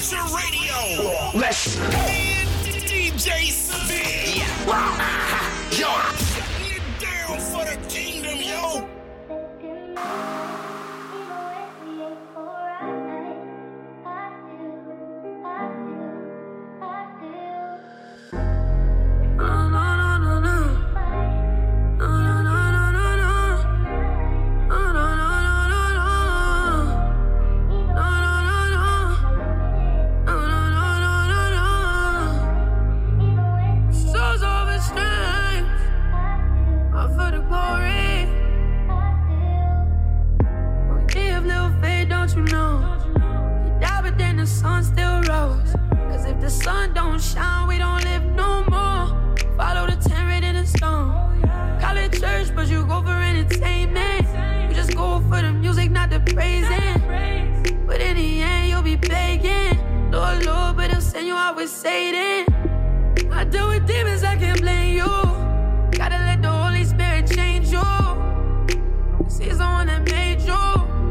Culture Radio. Let's and DJ Severe. Yo, down for the out with Satan. I deal with demons, I can't blame you. Gotta let the Holy Spirit change you. He's the one that made you.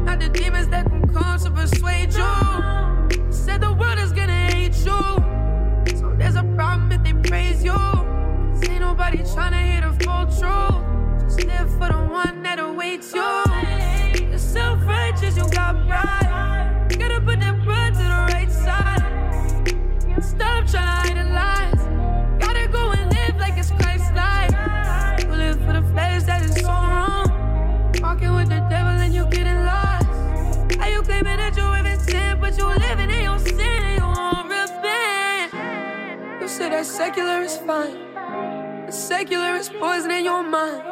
Not the demons that can come to persuade you. Said the world is gonna hate you. So there's a problem if they praise you. Cause ain't nobody tryna hear the full truth. Just live for the one that awaits you. You're self righteous, you got pride. Say that secular is fine. The secular is poison in your mind.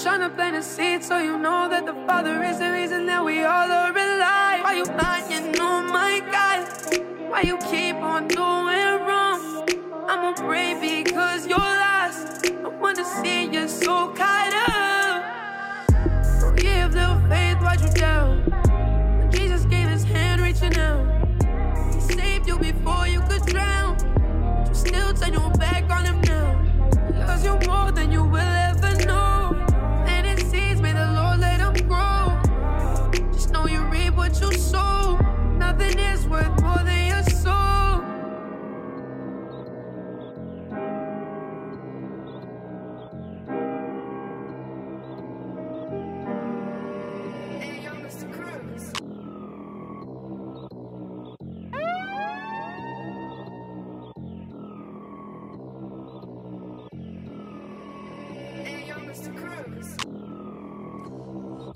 Trying to plant a seed so you know that the Father is the reason that we all are alive. Why you lying? Oh my God. Why you keep on doing wrong? I'ma pray because you're lost. I wanna see your soul caught up.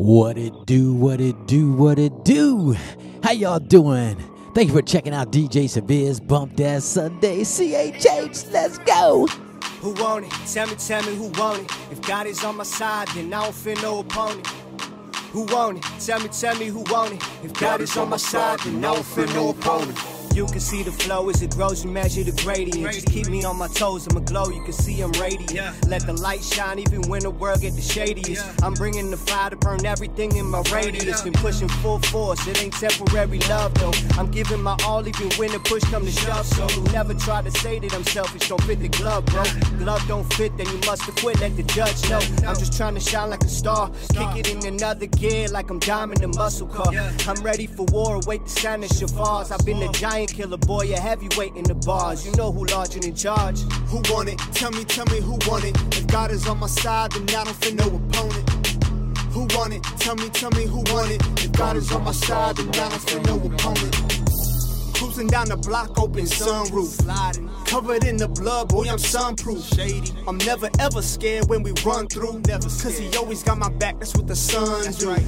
What it do, what it do, what it do. How y'all doing? Thank you for checking out DJ Severe's Bump That Sunday. CHH, let's go. Who want it? Tell me, tell me who want it. If God is on my side, then I don't fear no opponent. Who want it? Tell me, tell me who want it. If God is on my side, then I don't fear no opponent. You can see the flow as it grows, you measure the gradient. Just keep me on my toes, I'ma glow, you can see I'm radiant. Let the light shine even when the world get the shadiest. I'm bringing the fire to burn everything in my radius. Been pushing full force, it ain't temporary love though. I'm giving my all even when the push come to shove. So who never try to say that I'm selfish, don't fit the glove, bro. Glove don't fit, then you must have quit, let the judge know. I'm just trying to shine like a star, kick it in another gear like I'm diamond a muscle car. I'm ready for war, await the sound of shofars. I've been a giant killer, boy, a heavyweight in the bars. You know who large and in charge. Who want it? Tell me, tell me who want it. If God is on my side, then I don't fear no opponent. Who want it? Tell me, tell me who want it. If God is on my side, then I don't fear no opponent. Cruising down the block, open sunroof. Sliding. Covered in the blood, boy, I'm sunproof. Shady. I'm never ever scared when we run through. Never Cause he always got my back, that's what the sun's right.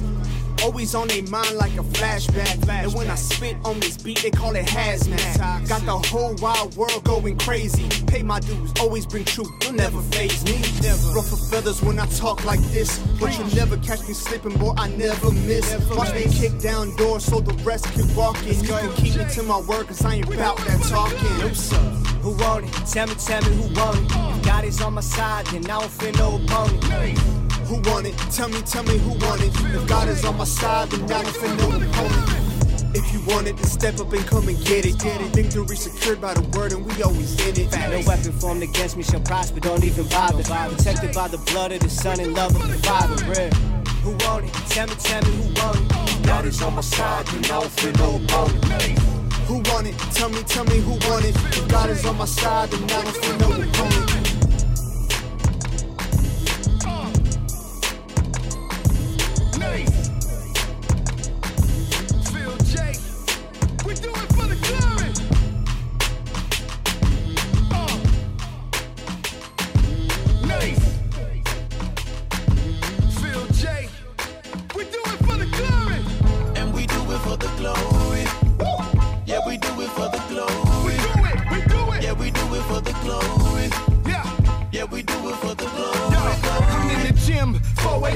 Always on their mind like a flashback. And when I spit on this beat, they call it hazmat. Got the whole wild world going crazy. Pay my dues, always bring truth, you'll never phase me. Never. Ruffle feathers when I talk like this. But you never catch me slipping, boy, I never miss. Never Watch me kick down doors so the rest can walk in. You can keep me to my word, cause I ain't about that talking. No, sir. Who want it? Tell me, tell me who want it. If God is on my side, then I don't feel no opponent. Who want it? Tell me, tell me who want it. If God is on my side, then I don't fear no opponent. If you want it, then step up and come and get it. Get it. Victory secured by the word, and we always in it. No weapon formed against me shall prosper, don't even bother. Protected by the blood of the Son and love of the Father. Real. Who want it? Tell me, tell me who want it. God is on my side, then I don't fear no opponent. Who want it? Tell me, tell me who want it. If God is on my side, then I don't feel no opponent.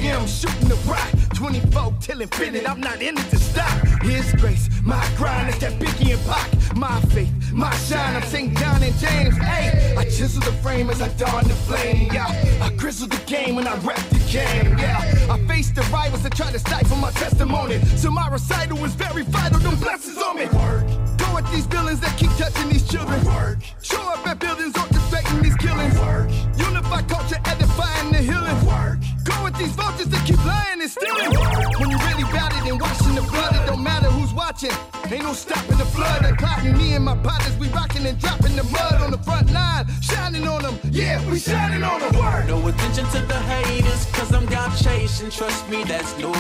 a.m. shooting the rock. 24 till infinite, I'm not in it to stop. His grace, my grind, it's that Biggie and Pac. My faith, my shine, I'm St. John and James. Hey, I chisel the frame as I dawn the flame. Yeah, I grizzle the game when I rap the game. Yeah, I face the rivals that try to stifle my testimony. So my recital was very vital, them blessings on me. Work. Go at these villains that keep touching these children. Work. Show up at buildings orchestrating these killings. Work. Unify culture, edifying the healing. Work. Go with these vultures that keep lying and stealing. When you really bout it and washing the blood, it don't matter who's watching. Ain't no stopping the flood. And plotting me and my partners, we rocking and dropping the mud on the front line. Shining on them. Yeah, we shining on them. Work. No attention to the haters, cause I'm God chasing. Trust me, that's no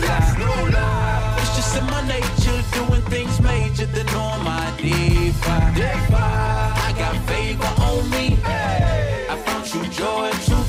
That's lie. no lie. It's just in my nature, doing things major than all my defy. I got favor on me. I found true joy and true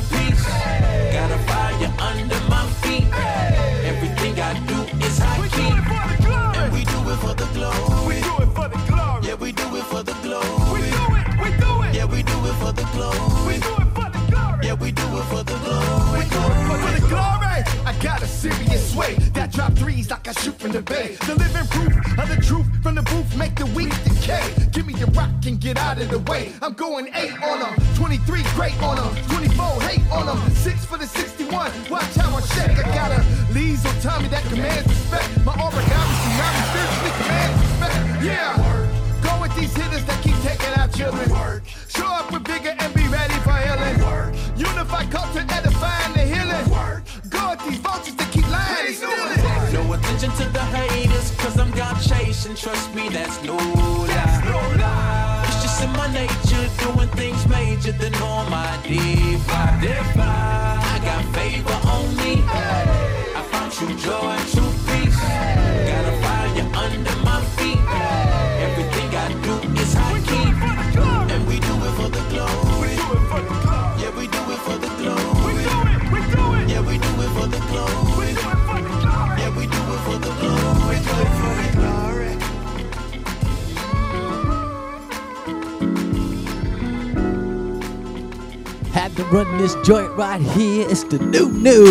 threes like I shoot from the bay. The living proof of the truth from the booth make the weak decay. Give me the rock and get out of the way. I'm going eight on them, 23 great on them, 24 hate on them, six for the 61. Watch how I shake. I got a on Tommy that commands respect. My origami tsunami spiritually commands respect. Yeah. Go with these hitters that keep taking out children. Work. Show up with bigger and be ready for healing. Unify culture, edifying attention to the haters, cause I'm God chasing. Trust me, that's no lie. It's just in my nature, doing things major than all my defy. I got favor on me. I found true joy and true peace. Got a fire under my to run this joint right here. It's the new new.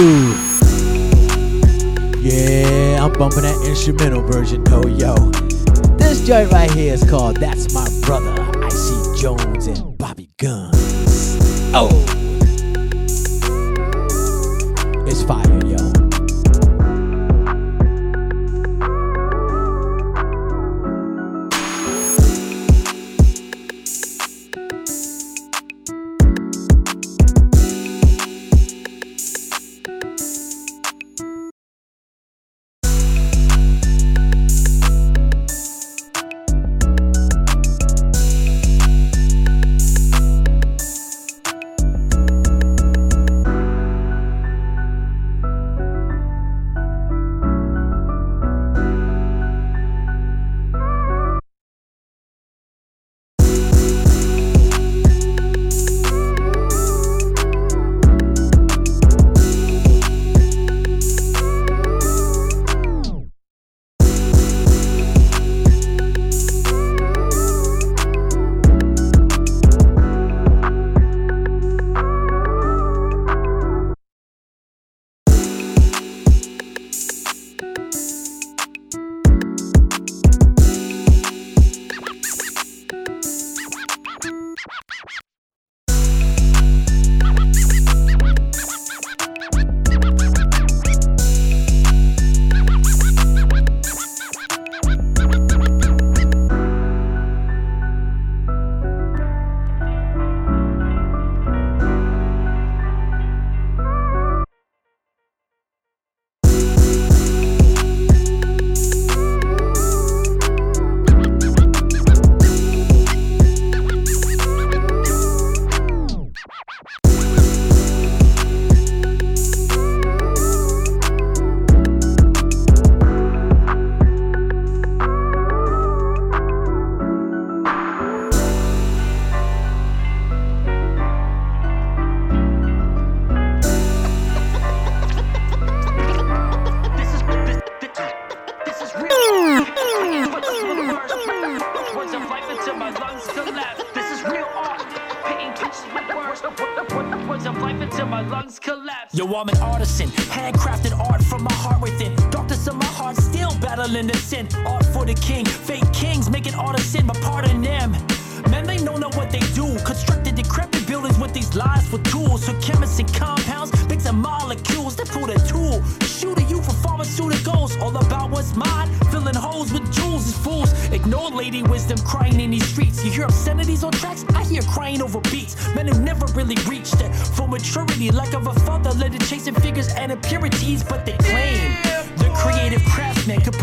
Yeah, I'm bumping that instrumental version. Oh, yo. This joint right here is called That's My Brother, Icy Jones and Bobby Guns. Oh. It's fire, yo.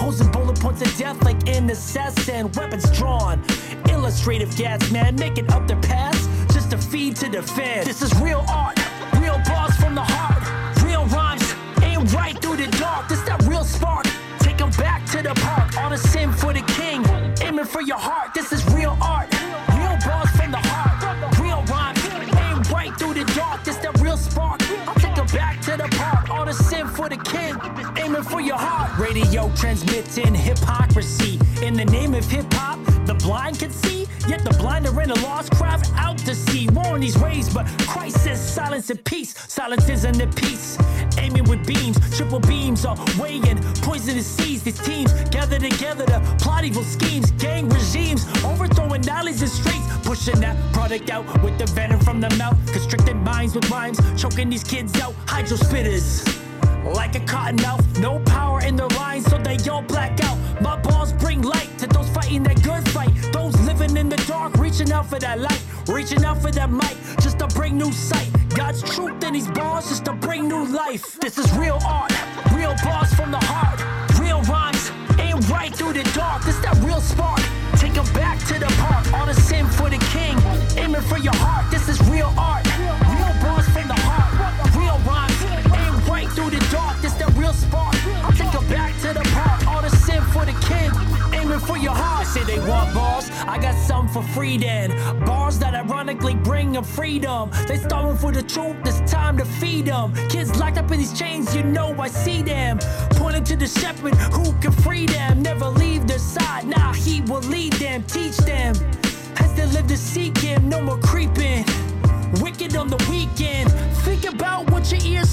Composing bullet points of death like assassin. Weapons drawn. Illustrative gas, man, making up their past just to feed to the fed. This is real art, real bars from the heart, real rhymes, ain't right through the dark. This that real spark. Take Take 'em back to the park, all the sin for the king, aiming for your heart. This is real art, real bars from the heart, real rhymes, ain't right through the dark. This that real spark. Take back to the park, all the sin for the king, aiming for your heart. Radio transmitting hypocrisy in the name of hip hop. The blind can see, yet the blind are in a lost craft out to sea. War in these ways, but Christ says silence and peace. Silence isn't a peace. Aiming with beams, triple beams are weighing poisonous seas. These teams gather together to plot evil schemes, gang regimes, overthrowing alleys and streets, pushing that product out with the venom from the mouth. constricting minds with rhymes, choking these kids out. Hydro spitters like a cotton mouth. No power in their lines, so they all black out. My balls bring light to those fighting that good fight. Those living in the dark, reaching out for that light, reaching out for that mic, just to bring new sight. God's truth in these bars, just to bring new life. This is real art, real bars from the heart, real rhymes, ain't right through the dark. This that real spark. Take 'em back to the park, all the sin for the king, aiming for your heart. This is real art, through the dark. This that real spark. I'll take 'em back to the park, all the sin for the king, aiming for your heart. Say they want bars, I got some for free then. Bars that ironically bring them freedom. They starving for the truth, it's time to feed them. Kids locked up in these chains, you know I see them. Pointing to the shepherd who can free them. Never leave their side, nah, he will lead them, teach them. As they live to seek him, no more creeping. Wicked on the weekend. Think about what your ears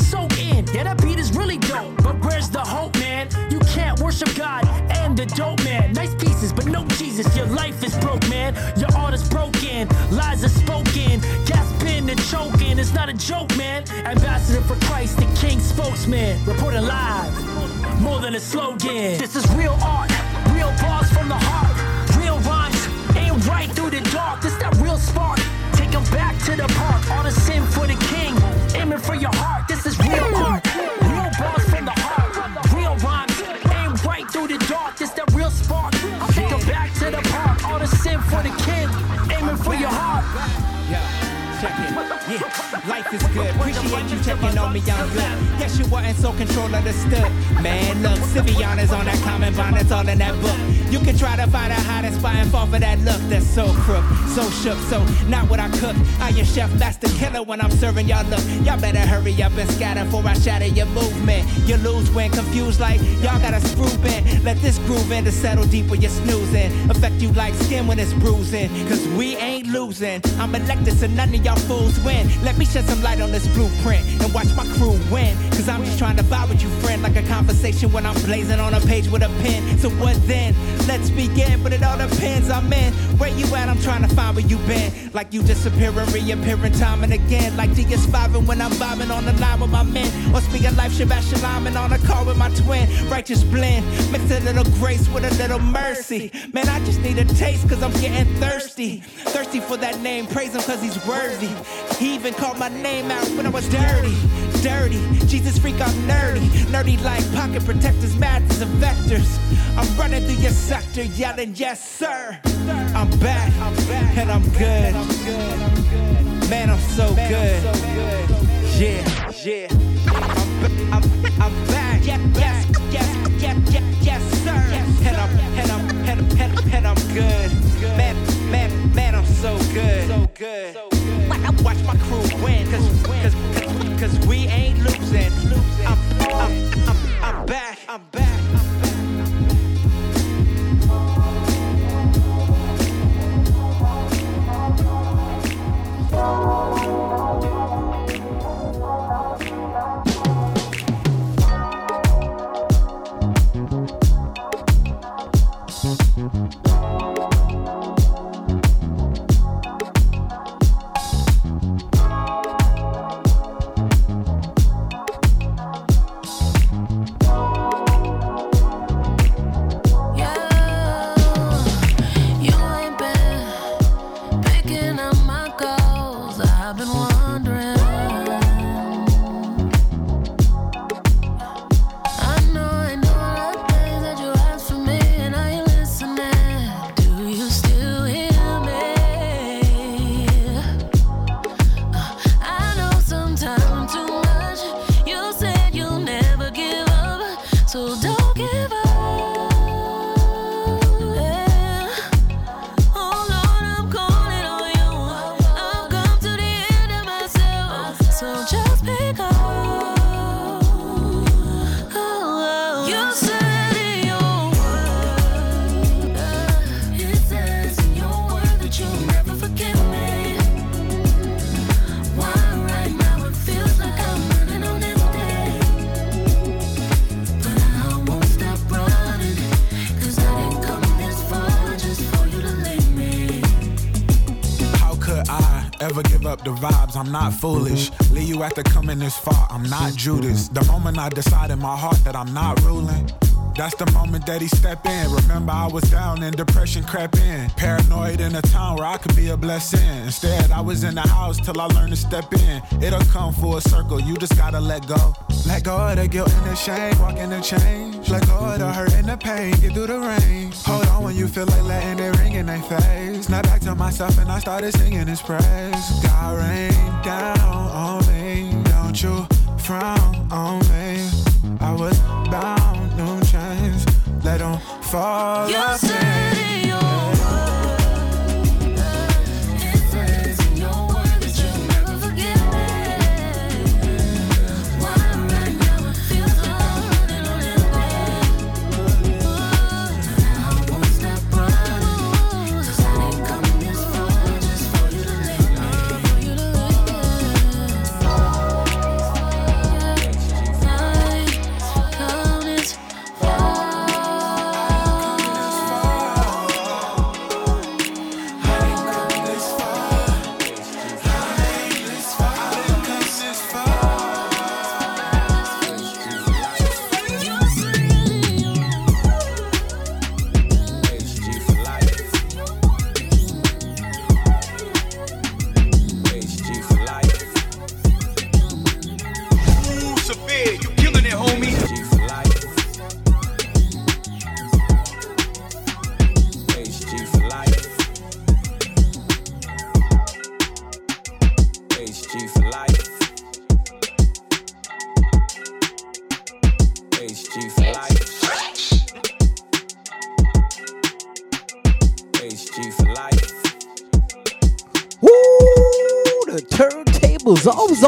really dope. But where's the hope, man? You can't worship God and the dope man. Nice pieces, but no Jesus. Your life is broke, man. Your art is broken. Lies are spoken. Gasping and choking. It's not a joke, man. Ambassador for Christ, the King spokesman. Reporting live. More than a slogan. This is real art. Real bars from the heart. Real rhymes. Ain't right through the dark. This that real spark. Take 'em back to the park. All the sin for the king. Aiming for your heart. This is real art. Yeah, is good. Appreciate you checking on me, I'm good. Guess you wasn't so control understood. Man, look, Sivion is on that common bond, it's all in that book. You can try to find how to spot and fall for that look that's so crook, so shook, so not what I cook. I your chef, that's the killer when I'm serving y'all look. Y'all better hurry up and scatter before I shatter your movement. You lose when confused like y'all got a screw in. Let this groove in to settle deep when you're snoozing. Affect you like skin when it's bruising. Cause we ain't losing. I'm elected so none of y'all fools win. Let me shed some light on this blueprint and watch my crew win. Cause I'm just trying to vibe with you, friend. Like a conversation when I'm blazing on a page with a pen. So what then? Let's begin, but it all depends. I'm in. Where you at? I'm trying to find where you been. Like you disappearing, reappearing time and again. Like DS5 and when I'm vibing on the line with my men. Or speaking life, Shabbat Shalom and on a car with my twin. Righteous blend. Mix a little grace with a little mercy. Man, I just need a taste cause I'm getting thirsty. Thirsty for that name. Praise him cause he's worthy. He even called my name out when I was dirty. Dirty. Jesus freak, I'm nerdy. Nerdy like pocket protectors, matches and vectors. I'm running through your sector, yelling, yes, sir. I'm back, I'm back, and I'm good. Man, I'm so good. Yeah, yeah. I'm, I'm, I'm back. Yes, yes, yes, yes, yes, yes, sir. And I'm, and I'm, and I'm, and I'm good. Man, man, man, I'm so good. So good. Watch my crew win, cause, cause, cause, we ain't losing. I'm, I'm, I'm, I'm back. I'm back. The vibes, I'm not foolish. Leave you after coming this far, I'm not Judas. The moment I decide in my heart that I'm not ruling. That's the moment that he step in. Remember, I was down and depression crept in. Paranoid in a town where I could be a blessing. Instead, I was in the house till I learned to step in. It'll come full circle, you just gotta let go. Let go of the guilt and the shame, walk in the change. Let go of the hurt and the pain, get through the rain. Hold on when you feel like letting it ring in their face. Snap back to myself and I started singing his praise. God rain down on me, don't you frown on me. I was bound, let them fall. You said was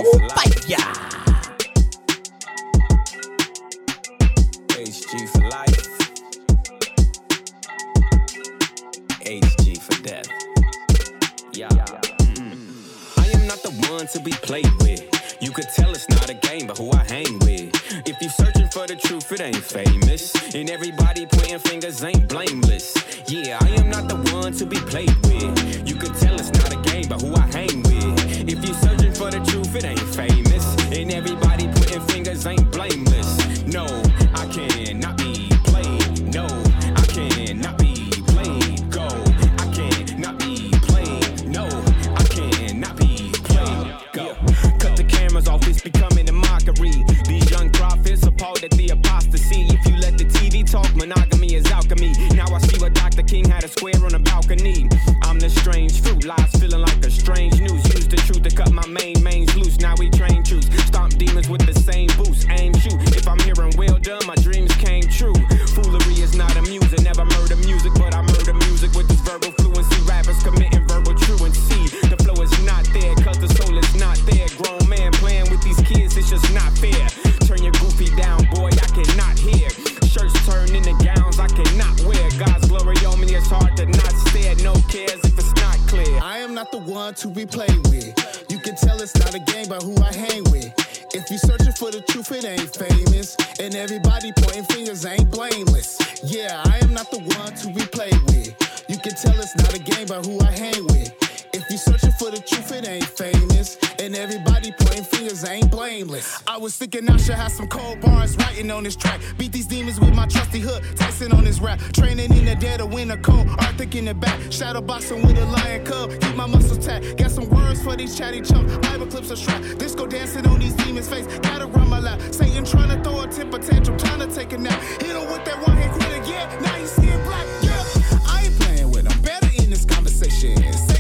hang with. If you're searching for the truth, it ain't famous. And everybody pointing fingers ain't blameless. Yeah, I am not the one to be played with. You can tell it's not a game by who I hang with. If you're searching for the truth, it ain't famous. And everybody pointing fingers ain't blameless. I was thinking I should have some cold bars writing on this track. Beat these demons with my trusty hood, Tyson on this rap. Training in the dead of winter cold, Arctic in the back. Shadow boxing with a lion cub, keep my muscles tapped. Got some words for these chatty chumps, Bible clips are strapped. Disco dancing on these demons' face, gotta run my lap. Satan trying to throw a temper tantrum, trying to take a nap. Hit him with that one hand quitter, yeah, now you see black, yeah. I ain't playing with him, better in this conversation.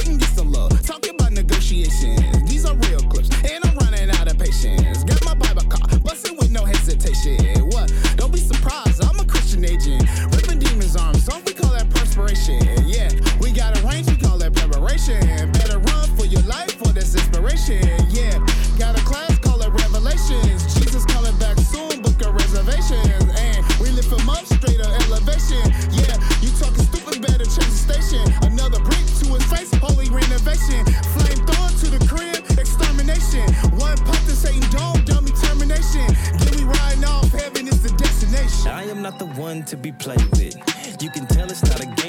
Talking about negotiations, these are real clips, and I'm running out of patience. Got my Bible car, busting with no hesitation. What? Don't be surprised, I'm a Christian agent. Ripping demons' arms, some we call that perspiration. Yeah, we got a range, we call that preparation. Better run for your life for this inspiration. Yeah, got a class, call it revelations. Jesus coming back soon, book a reservations. And we live for up straight on elevation. Yeah, you talking stupid, better change the station renovation. To the crib, extermination. One to Satan dummy termination. Riding off, heaven is the destination. I am not the one to be played with. You can tell it's not a game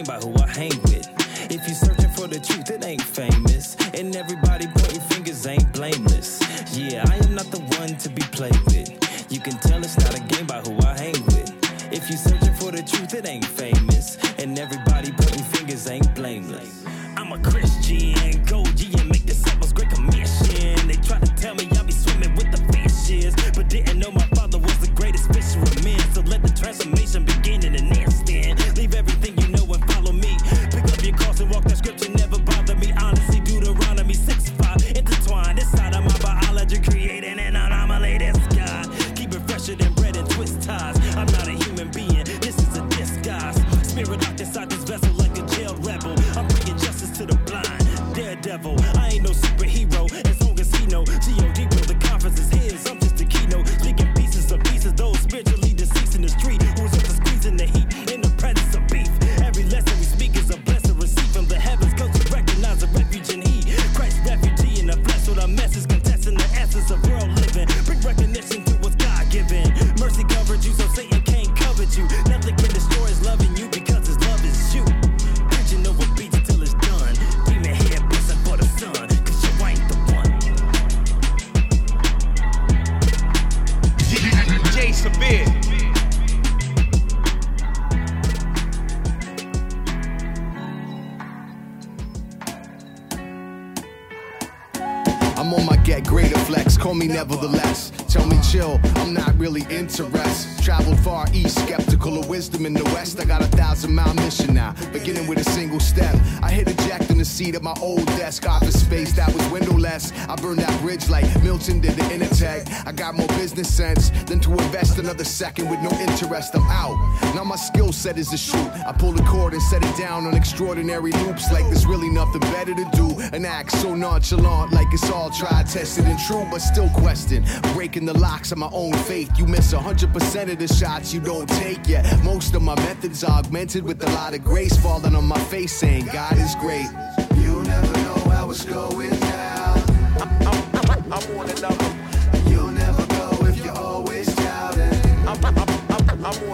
second with no interest. I'm out. Now my skill set is to shoot. I pull the cord and set it down on extraordinary loops like there's really nothing better to do. An act so nonchalant like it's all tried, tested, and true, but still question. Breaking the locks of my own faith. You miss 100% of the shots you don't take yet. Most of my methods are augmented with a lot of grace falling on my face, saying God is great. You never know how it's going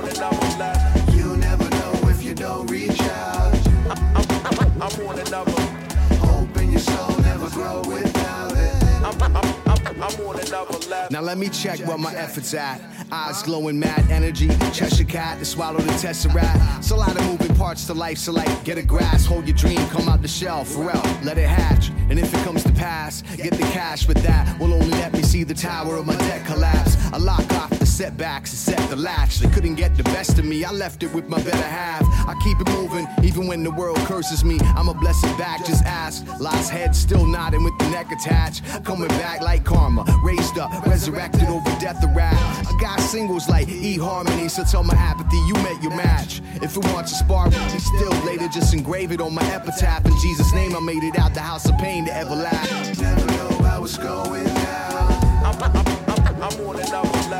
I'm, I'm on another. You'll never know if you don't reach out. I'm, I'm, I'm on another. Hope in your soul never grow without it. I'm, I'm, I'm, I'm on another. Now let me check where my efforts at. Eyes glowing, mad energy. Cheshire cat to swallow the tesseract. It's a lot of moving parts to life, so like get a grasp, hold your dream, come out the shell, for real, let it hatch. And if it comes to pass, get the cash with that. Will only let me see the tower of my deck collapse. I lock off the setbacks and set the latch. They couldn't get the best of me. I left it with my better half. I keep it moving, even when the world curses me. I'm a blessed back, just ask. Lost head still nodding with the neck attached. Coming back like karma, raised up, resurrected over death or rap. I got singles like E Harmony, so tell my apathy you met your match. If it wants to spar with me still, later just engrave it on my epitaph. In Jesus' name, I made it out the house of pain to everlast. Never know how it's going down. I'm, I'm, I'm, I'm on another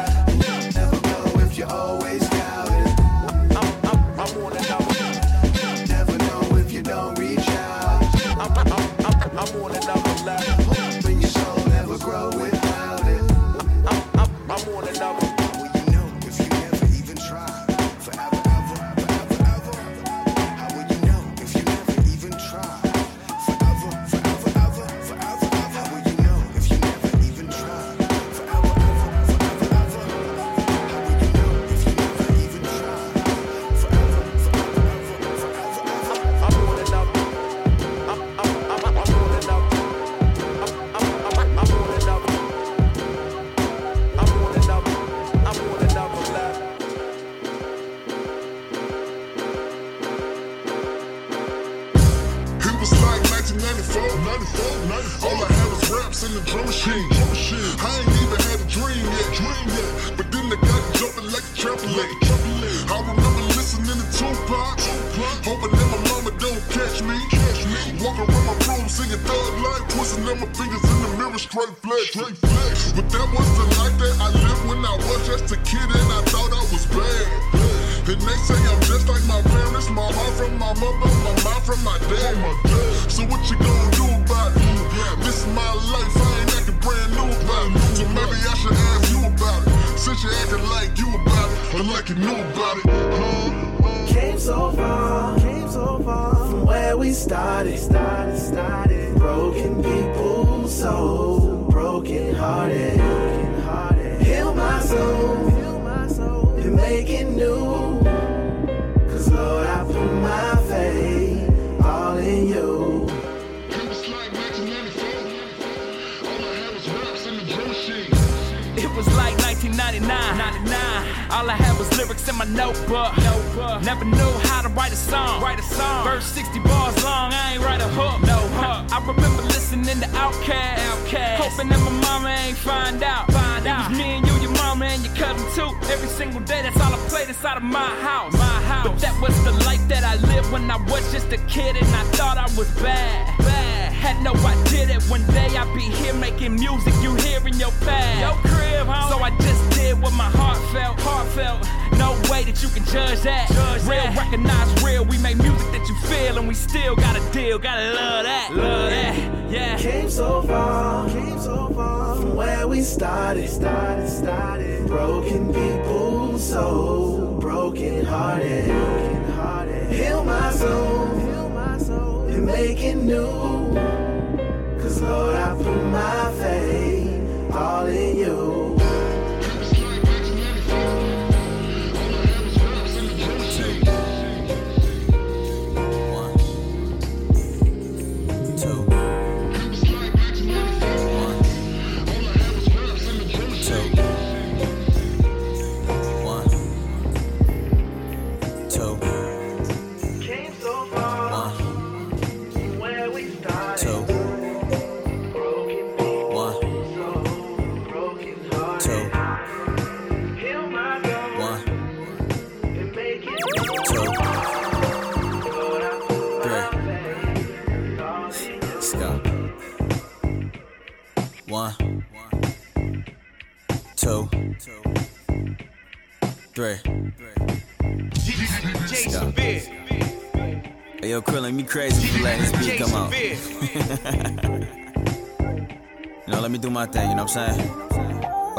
All I had was raps in the drum machine. Machine. I ain't even had a dream yet, dream yet. But then they got jumping like a trampoline. I remember listening to Tupac, hoping that my mama don't catch me. Catch me. Walking around my room singing thug life, twisting up my fingers in the mirror, straight flex. Straight flex. But that was the life that I lived when I was just a kid and I thought I was bad. And they say I'm just like my parents, my heart from my mother, my mind from my dad. Oh, so what you gonna do about it? This is my life, I ain't acting brand new about it. So maybe I should ask you about it, since you acting like you about it. it like you knew about it. Huh? Came so far, came so far from where we started, started, started. Broken people, so broken hearted, broken hearted. Heal my soul, heal my soul, and make it new. 1999. 99. All I had was lyrics in my notebook. Never knew how to write a song. Write a song. Verse 60 bars long, I ain't write a hook. No hook. I remember listening to Outkast. Outkast. Hoping that my mama ain't find out. Find it was me and you, your mama and your cousin too. Every single day, that's all I played inside of my house. My house. But that was the life that I lived when I was just a kid and I thought I was bad. Bad. Had no idea that one day I'd be here making music you hear in your past. Your crib, homie. So I just did what my heart felt. Heartfelt. No way that you can judge that. real, recognize real. We make music that you feel, and we still got a deal. Gotta love that. Love that. Yeah. Came so far, came so far from where we started, started, started. Broken people, so broken hearted, broken hearted. Heal my soul, heal my soul, and make it new. Cause Lord, I put my faith three. Hey, yo, Krillin, me crazy letting this beat come out. you know, let me do my thing, you know what I'm saying?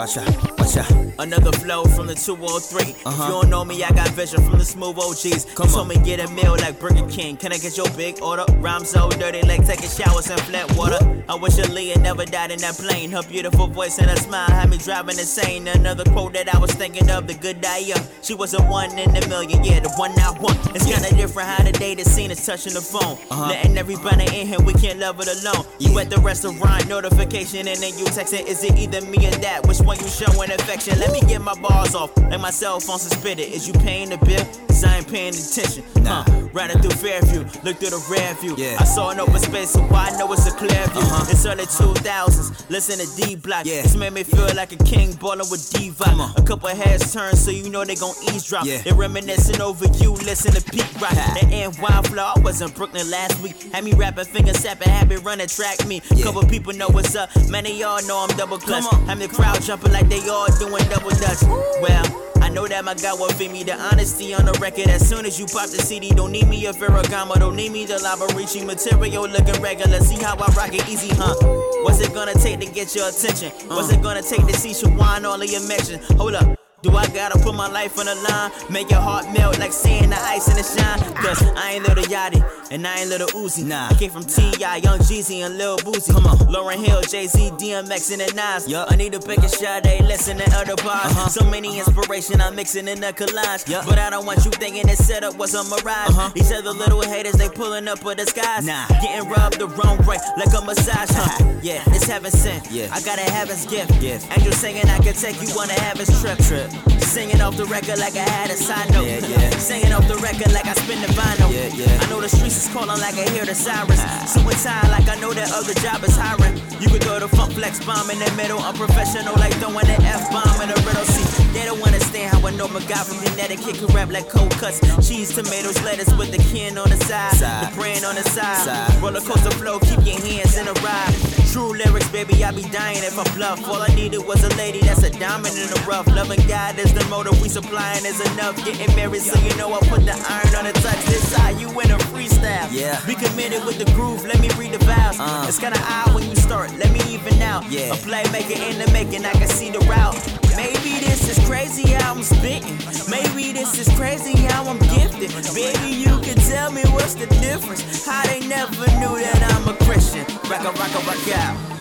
Watch out, watch out. Another flow from the 203. If you don't know me, I got vision from the smooth OGs. Uh-huh. Come you told on. me get a meal like Burger King. Can I get your big order? Rhyme so dirty like taking showers in flat water. I wish Aaliyah never died in that plane. Her beautiful voice and her smile had me driving insane. Another quote that I was thinking of, the good young. She was a one in a million, yeah, the one I want. It's kinda different how the day the scene is touching the phone. Uh-huh. Letting everybody in here, we can't love it alone. You at the restaurant, notification, and then you texting, is it either me or that? Which one you showing affection? Let me get my bars off, like my cell phone suspended. Is you paying the bill? Cause I ain't paying attention. Nah. Huh. Riding through Fairview, look through the rear view. Yeah. I saw an open space, so I know it's a clear view. Uh-huh. It's early 2000s, listen to D Block. Yeah. This made me feel like a king ballin' with Diva. Come on. A couple heads turned, so you know they gon' eavesdrop. Yeah. They reminiscing over you, listen to Pete Rock. The NY flow, I was in Brooklyn last week. Had me rapping, finger sapping, had me running track me. Yeah. Couple people know what's up, many y'all know I'm double clutch. Had me crowd jumping like they all doing double dutch. Well, I know that my God will feed me the honesty on the record. As soon as you pop the CD, don't need me a Ferragamo, don't need me the Labarici material looking regular. See how I rock it easy, huh? What's it gonna take to get your attention? What's it gonna take to see Shawan all of your mentions? Hold up. Do I gotta put my life on the line? Make your heart melt like seeing the ice in the shine? Cause I ain't little Yachty and I ain't little Uzi. Nah. I came from T.I., Young Jeezy, and Lil Boosie. Come on. Lauryn Hill, Jay Z, DMX, and the Nas. Yup. I need to pick a shot, they listen to other bars. Uh-huh. So many inspiration, I'm mixing in a collage. Yup. But I don't want you thinking this setup was a mirage. Uh-huh. These other little haters, they pulling up with the skies. Nah. Getting rubbed the wrong way, like a massage. Huh? yeah, it's heaven sent. Yeah. I got a heaven's gift. Gift. Angel singing, I can take you on a heaven's trip. Trip. Singing off the record like I had a side note. Yeah, yeah. Singing off the record like I spin the vinyl. Yeah, yeah. I know the streets is calling like I hear the sirens. Suit and tie like I know that other job is hiring. You could throw the Funk Flex bomb in the middle. I'm professional like throwing an F bomb in a riddle. See, they don't understand how I know my guy from Connecticut can rap like cold cuts. Cheese, tomatoes, lettuce with the kin on the side. Side. The brand on the side. Side. Roller coaster flow, keep your hands in a ride. True lyrics, baby, I be dying if I bluff. All I needed was a lady that's a diamond in the rough. Loving God is the motive we supplying is enough. Getting married, so you know I put the iron on the touch. This side, you in a freestyle. Yeah. Be committed with the groove, let me read the vows. Uh. It's kinda odd when you start, let me even out. Yeah. A playmaker in the making, I can see the route. Maybe this is crazy how I'm spitting. Maybe this is crazy how I'm gifted. Baby, you can tell me what's the difference. How they never knew that I'm a Christian. Rock a rock a rock out.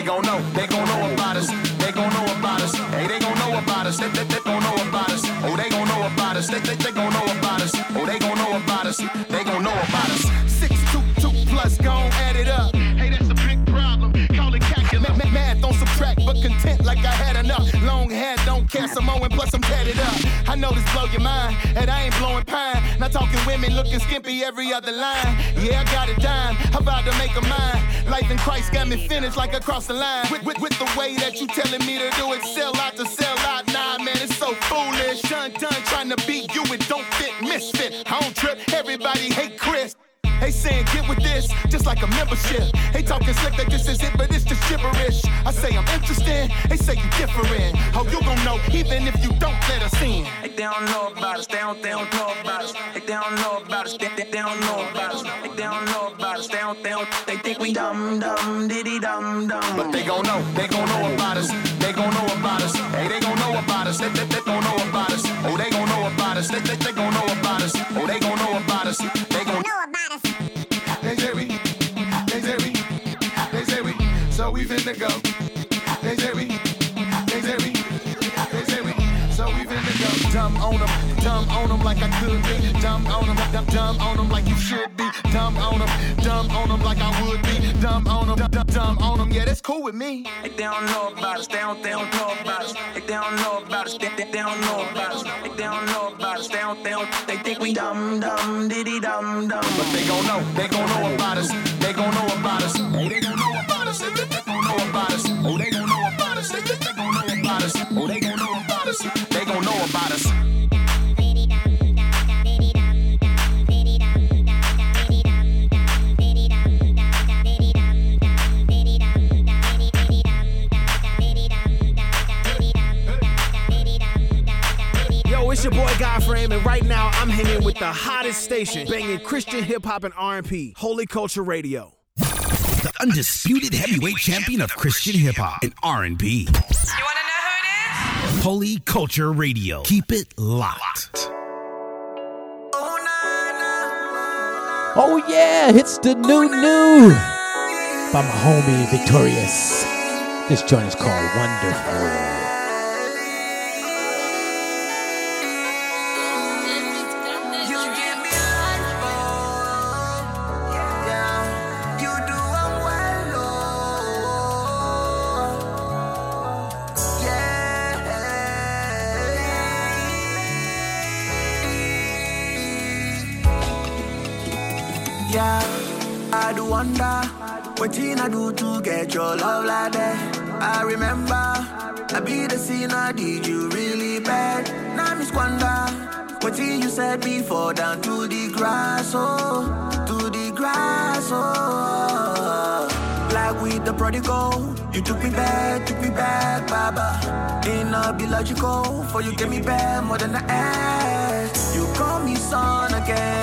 They gon' know, talking women looking skimpy every other line. Yeah, I got it dime. About to make a mine? Life in Christ got me finished like across the line. With, with, with the way that you telling me to do it, sell out to sell out. Nah, man, it's so foolish. Done, done, trying to beat you, it don't fit. Misfit, I don't trip. Everybody hate Chris. They saying get with this, just like a membership. They talking slick that this is it, but it's just gibberish. I say I'm interested, they say you different. How you gon' know even if you don't let us in? Like they don't know about us, they don't, they don't know about us. Like they don't know about us, they, they, they don't know about us. Like they don't know about us, they don't, they don't, they think we dumb, dumb, diddy dumb, dumb. But they gon' know, they gon' know about us. They gon' know about us. Hey, they gon' know about us. They, they, they gon' know about us. Oh, they gon' know about us. They, they, they gon' know about us. Oh, they gon' know about us. So we finna go. They say we, they say we, they say we. So we finna go. Dumb on them, dumb on them like I could be. Dumb on them, dumb, dumb on them like you should be. Dumb on them, dumb on them like I would be. Dumb on them, dumb, dumb, dumb on them. Yeah, that's cool with me. Like they don't know about us, they don't, they don't know about us. Like they don't know about us, they, they, they don't know about us. Like they don't know about us, they don't, they don't, they think we dumb, dumb, diddy dumb, dumb. But they gon' know, they gon' know about us. They gon' know about us. They gon' know about us. Yo, it's your boy Godframe, and right now I'm hanging with the hottest station, banging Christian hip hop and R&B, Holy Culture Radio. The undisputed heavyweight champion of Christian hip hop and R&B. You want to know who it is? Holy Culture Radio. Keep it locked. Oh, oh yeah, it's the oh, new new by my homie Victorious. This joint is called Wonderful. Logical, for you give me back more than I asked. You call me son again,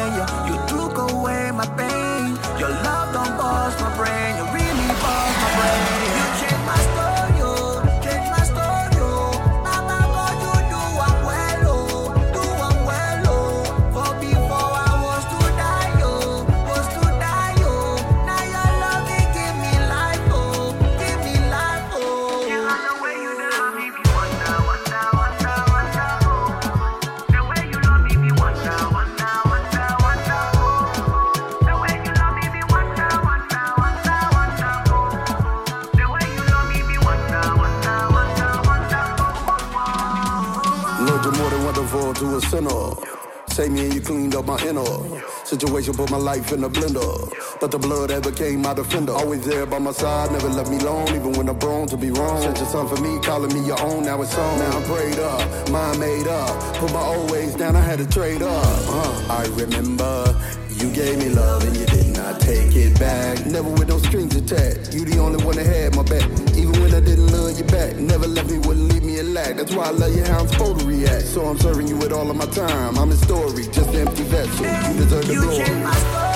and you cleaned up my inner. Situation put my life in a blender. But the blood ever came my defender. Always there by my side, never left me alone, even when I'm prone to be wrong. Sent your son for me, calling me your own, now it's on. Now I'm prayed up, mind made up. Put my old ways down, I had to trade up. Uh, I remember you gave me love and you did. I take it back. Never with no strings attached. You the only one that had my back. Even when I didn't love you back. Never left me, wouldn't leave me in lack. That's why I love you how I'm supposed to react. So I'm serving you with all of my time. I'm a story, just an empty vessel. You deserve the glory.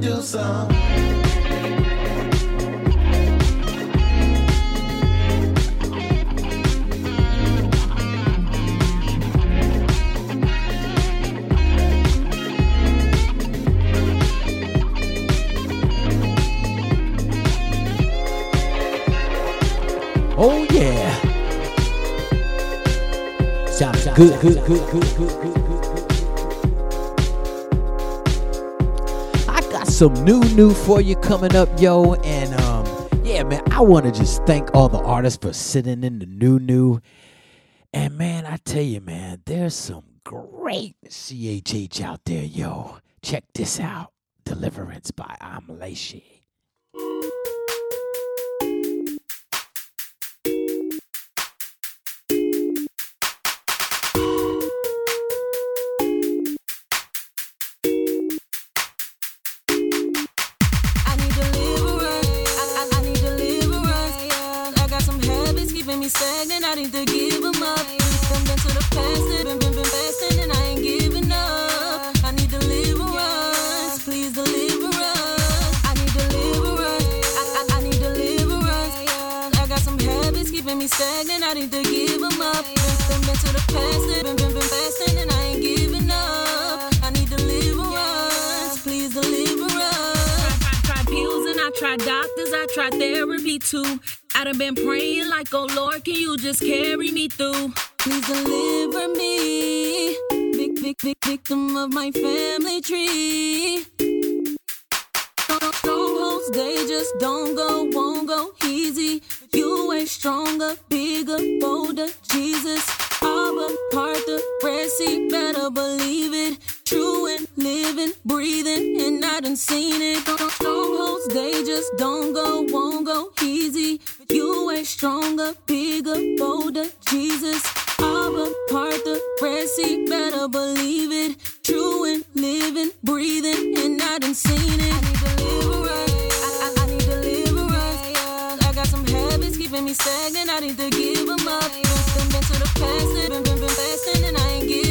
Do some I got some new new for you coming up, yo, and um, yeah, man, I want to just thank all the artists for sitting in the new new. And man, I tell you, man, there's some great CHH out there, yo. Check this out. Deliverance by Amalashi. Need to give them up. Been, been to the past, been, been, been fasting, and I ain't giving up. I need deliverance. Please deliver us. I need deliverance. I, I, I need deliverance. I got some habits keeping me stagnant. I need to give them up. Been, been, to the past, been, been, been fasting, and I ain't giving up. I need deliverance. Please deliver us. I Tried pills and I tried doctors, I tried therapy too. I done been praying like, oh Lord, can you just carry me through? Please deliver me. Big, big, big victim of my family tree. Strongholds, they just don't go, won't go easy. You ain't stronger, bigger, bolder, Jesus. Abba, part the Red Sea, better believe it. True and living, breathing, and I done seen it. Strongholds, they just don't go, won't go easy. You ain't stronger, bigger, bolder, Jesus. Abba, part the Sea, better believe it. True and living, breathing, and I done seen it. I need deliverance. I, I, I need deliverance. I got some habits keeping me stagnant. I need to give them up. Been, been to the past, been, been, been fasting, and I ain't giving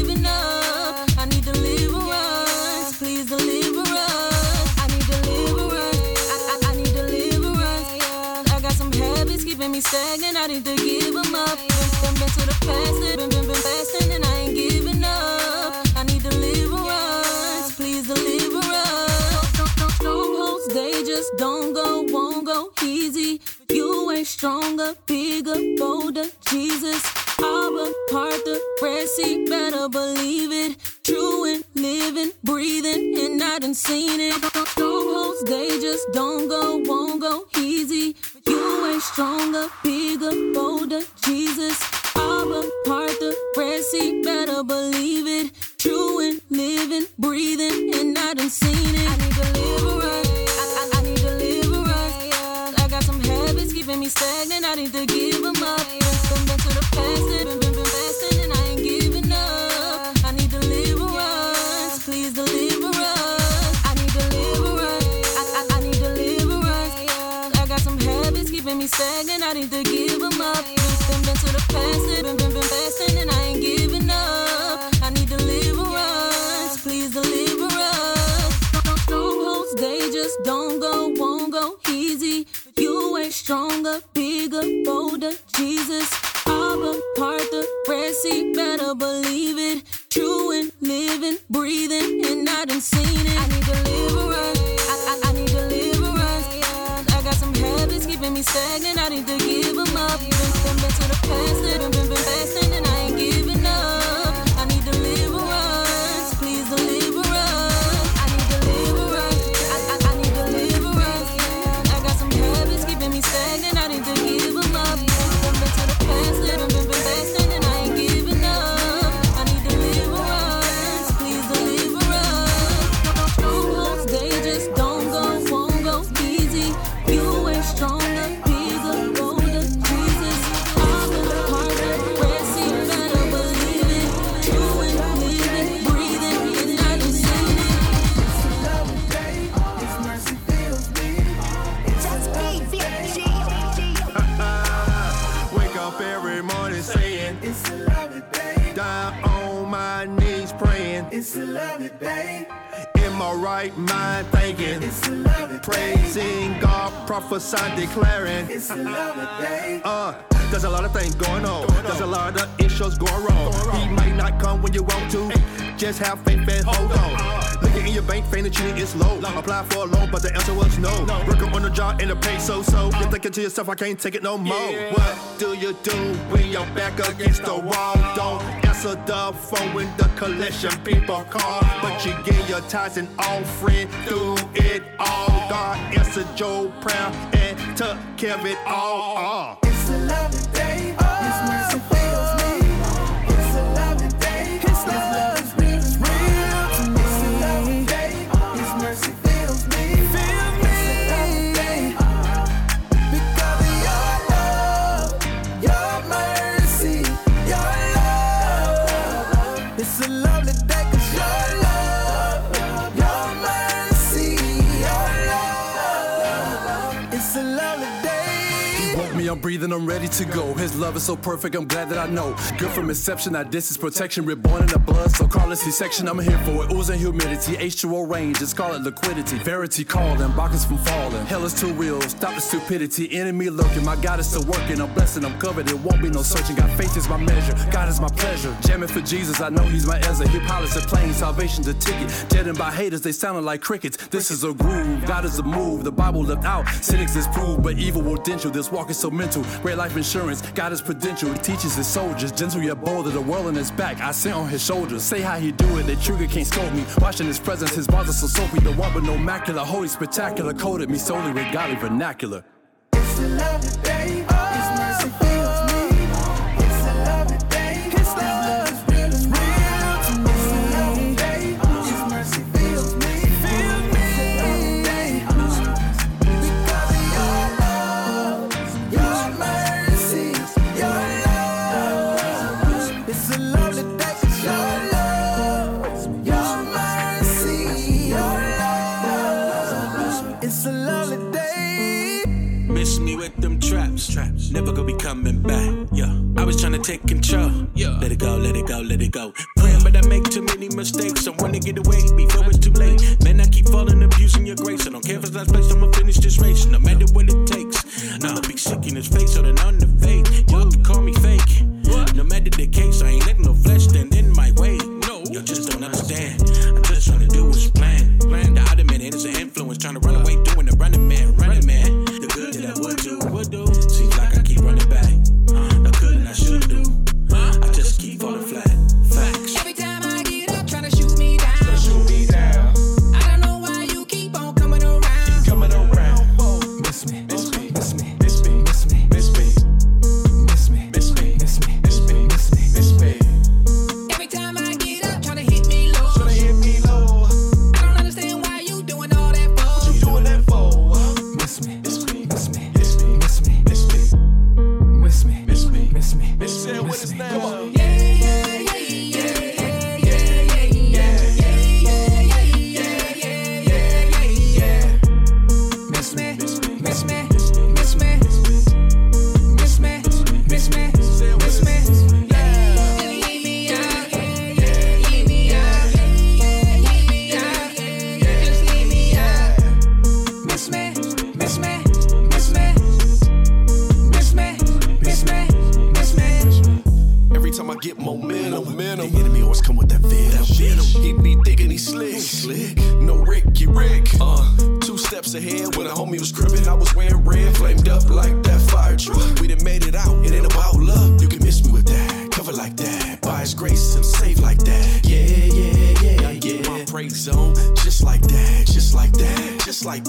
me stagnant. I need to give them up. Been, been to the past, been, been, been fasting, and I ain't giving up. I need deliverance. Please deliver us. Strongholds, they just don't go, won't go easy. You ain't stronger, bigger, bolder, Jesus. Abba, part the Red Sea, better believe it. True and living, breathing, and I done seen it. Strongholds, they just don't go, won't go easy. You ain't stronger, bigger, bolder, Jesus. Abba, part the Red Sea, better believe it. True and living, breathing, and I done seen it. I need deliverance. I, I, I need. I got some habits keeping me stagnant. I need to give them up. Been, been to the past, been, been, been fasting, me stagnant. I need to give them up. Been, been to the past, been, been, been fasting, and I ain't giving up. I need deliverance. Please deliver us. Strongholds, they just don't go, won't go easy. You ain't stronger, bigger, bolder, Jesus. Abba, part the Red better believe it. True and living, breathing, and I done seen it. I need. Me stagnant. I need to give them up. Praising God, prophesying, declaring. It's a lovely day. Uh, there's a lot of things going on. There's a lot of issues going wrong. He might not come when you want to. Just have faith and hold on. Looking in your bank, faint and cheating is low. Apply for a loan, but the answer was no. Working on the job and the pay so so. You're thinking to yourself, I can't take it no more. What do you do when you're back against the wall? Don't answer the phone when the collection people call. But you get your tithes and all, offering through it your prayer and took care of it all. It's a lovely me, I'm ready to go. His love is so perfect, I'm glad that I know. Good from inception, I distance protection, reborn in the blood, so call it C-section, I'm here for it. Oozing humidity, H2O range, just call it liquidity. Verity calling, blockers from falling. Hell is too real, stop the stupidity. Enemy lurking, my God is still working. I'm blessed and I'm covered, it won't be no searching. God faith is my measure, God is my pleasure. Jamming for Jesus, I know He's my Ezra. Hip pilots are plane, salvation's a ticket. Deadened by haters, they sounding like crickets. This is a groove, God is a move. The Bible left out, cynics is proved, but evil will dent you. This walk is so mental. Great life insurance, God is prudential. He teaches his soldiers, gentle yet bold, of the world on his back. I sit on his shoulders. Say how he do it, the trigger can't scold me. Watching his presence, his bars are so soapy. The one with no macular, holy, spectacular, coded me solely with godly vernacular. It's a lovely take control. Yeah. Let it go, let it go, let it go. Praying, but I make too many mistakes. I wanna get away before it's too late. Man, I keep falling, abusing your grace. I don't care if it's last place, I'ma finish this race.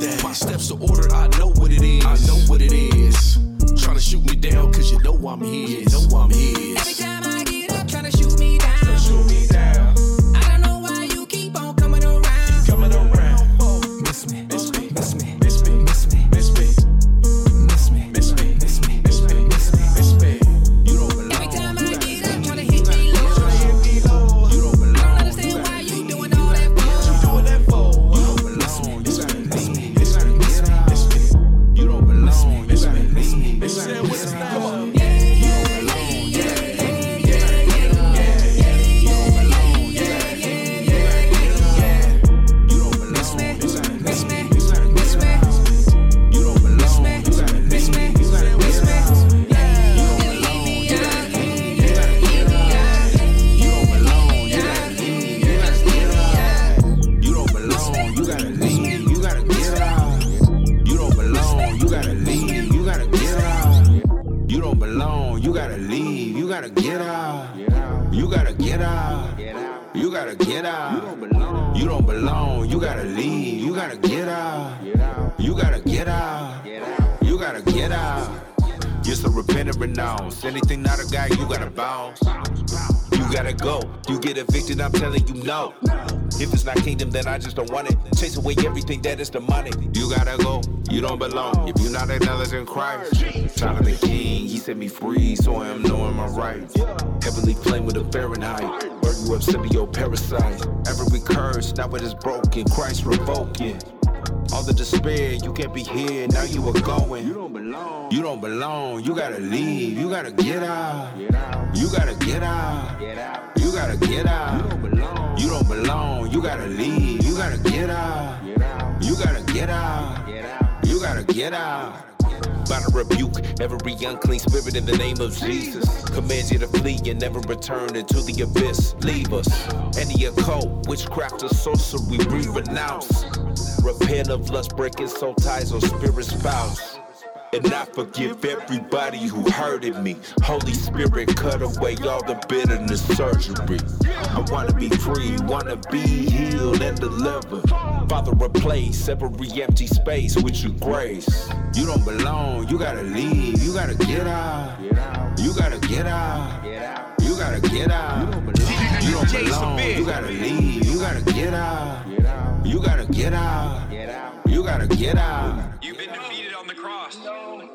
That, just like that. My steps are ordered. I know what it is. I know what it is. Trying to shoot me down, cause you know I'm his. Know I'm his. Every time I kingdom, then I just don't want it. Chase away everything that is demonic. You gotta go. You don't belong. If you're not acknowledging Christ, child of the King, He set me free, so I am knowing my rights. Heavenly flame with a Fahrenheit. Burn you up, symbiote parasite. Every curse, now it is broken. Christ revoking. All the despair, you can't be here, now you are going. You don't belong. You don't belong. You gotta leave. You gotta get out. You gotta get out. You gotta get out. You don't belong. You gotta leave. You gotta get out. You gotta get out. You gotta get out. By to rebuke every unclean spirit in the name of Jesus. Command you to flee and never return into the abyss. Leave us. Any occult, witchcraft, or sorcery, we renounce. Repent of lust, breaking soul ties or spirit spouse. And I forgive everybody who hurted me. Holy Spirit, cut away all the bitterness surgery. I wanna be free, wanna be healed and delivered. Father, replace every empty space with your grace. You don't belong, you gotta leave, you gotta get out. You gotta get out. You gotta get out. You don't belong, you gotta leave, you gotta get out. You gotta get out. You gotta get out. You've been the cross.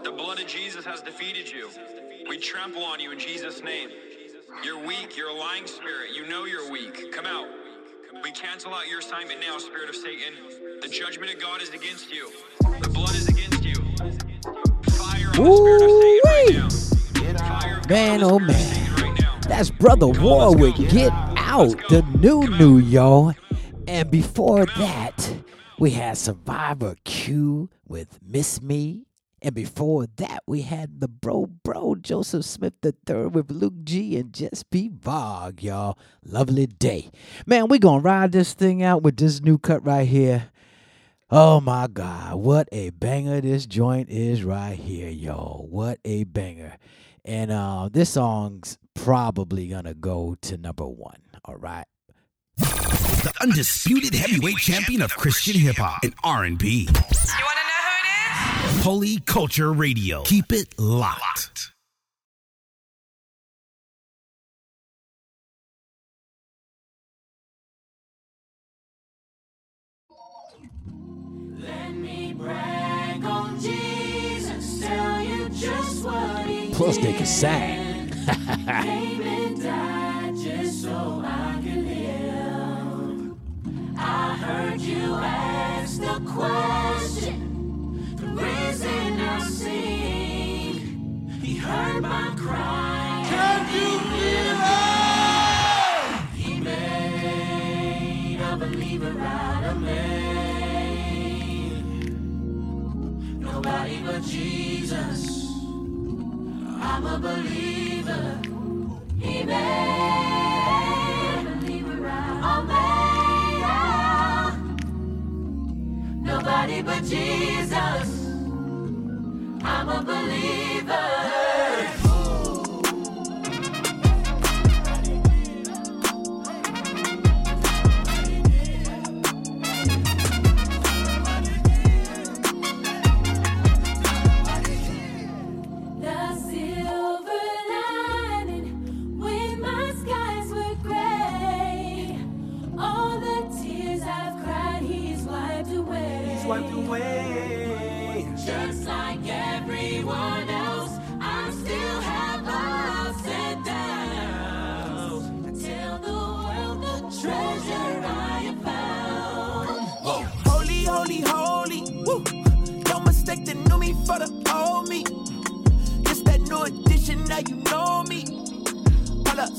The blood of Jesus has defeated you. We trample on you in Jesus' name. You're weak. You're a lying spirit. You know you're weak. Come out. We cancel out your assignment now, spirit of Satan. The judgment of God is against you. The blood is against you. Fire on the spirit of Satan right now. Man, oh man. That's Brother Warwick. Get out. The new new, yo. And before that, we had Survivor Q with Miss Me. And before that, we had the bro bro Joseph Smith III with Luke G and Just Be Vogue, y'all. Lovely day. Man, we gonna ride this thing out with this new cut right here. Oh my God, what a banger this joint is right here, yo. What a banger. And uh, this song's probably gonna go to number one, all right? The undisputed heavyweight champion of Christian hip hop and R&B. You want to know who it is? Holy Culture Radio. Keep it locked. Let me brag on Jesus, tell you just what he Plus, they can sing. came and died just so I can live. I heard you ask the question, the reason I sing. He heard my cry. Can you it? He made a believer out of me. Nobody but Jesus. I'm a believer. He made a believer out of me. Nobody but Jesus. I'm a believer.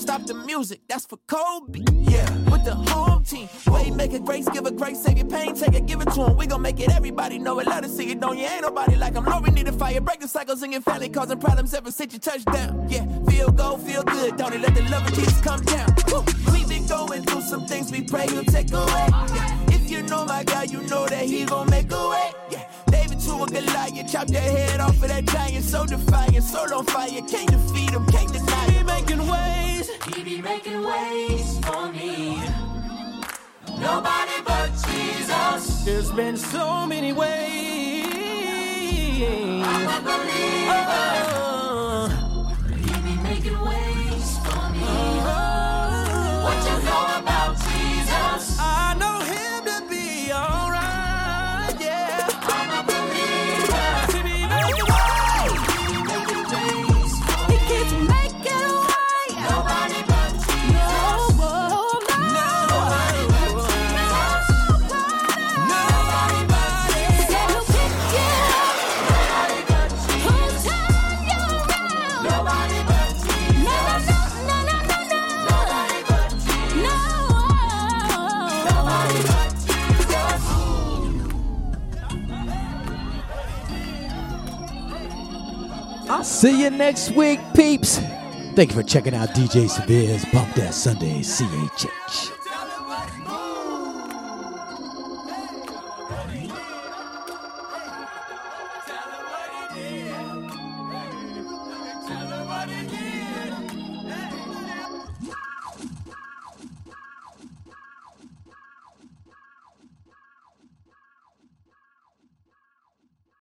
stop the music, that's for Kobe. Yeah, with the home team. Way make it grace, give a grace, save your pain, take it, give it to him. We gon' make it everybody know it, let us see it, don't you? Ain't nobody like him. Lord, we need a fire, break the cycles in your family, causing problems ever since you touchdown. Yeah, feel go, feel good, don't it? Let the love of Jesus come down. We've been going through some things we pray he'll take away. Yeah. If you know my God, you know that he gon' make a way. Yeah. David to a Goliath, chop their head off of that giant, so defiant, so on fire. Can't defeat him, can't deny. It. We making ways he be making ways for me. Nobody but Jesus. There's been so many ways. I'm a believer. Oh. See you next week, peeps. Thank you for checking out DJ Severe's Bump That Sunday CHH.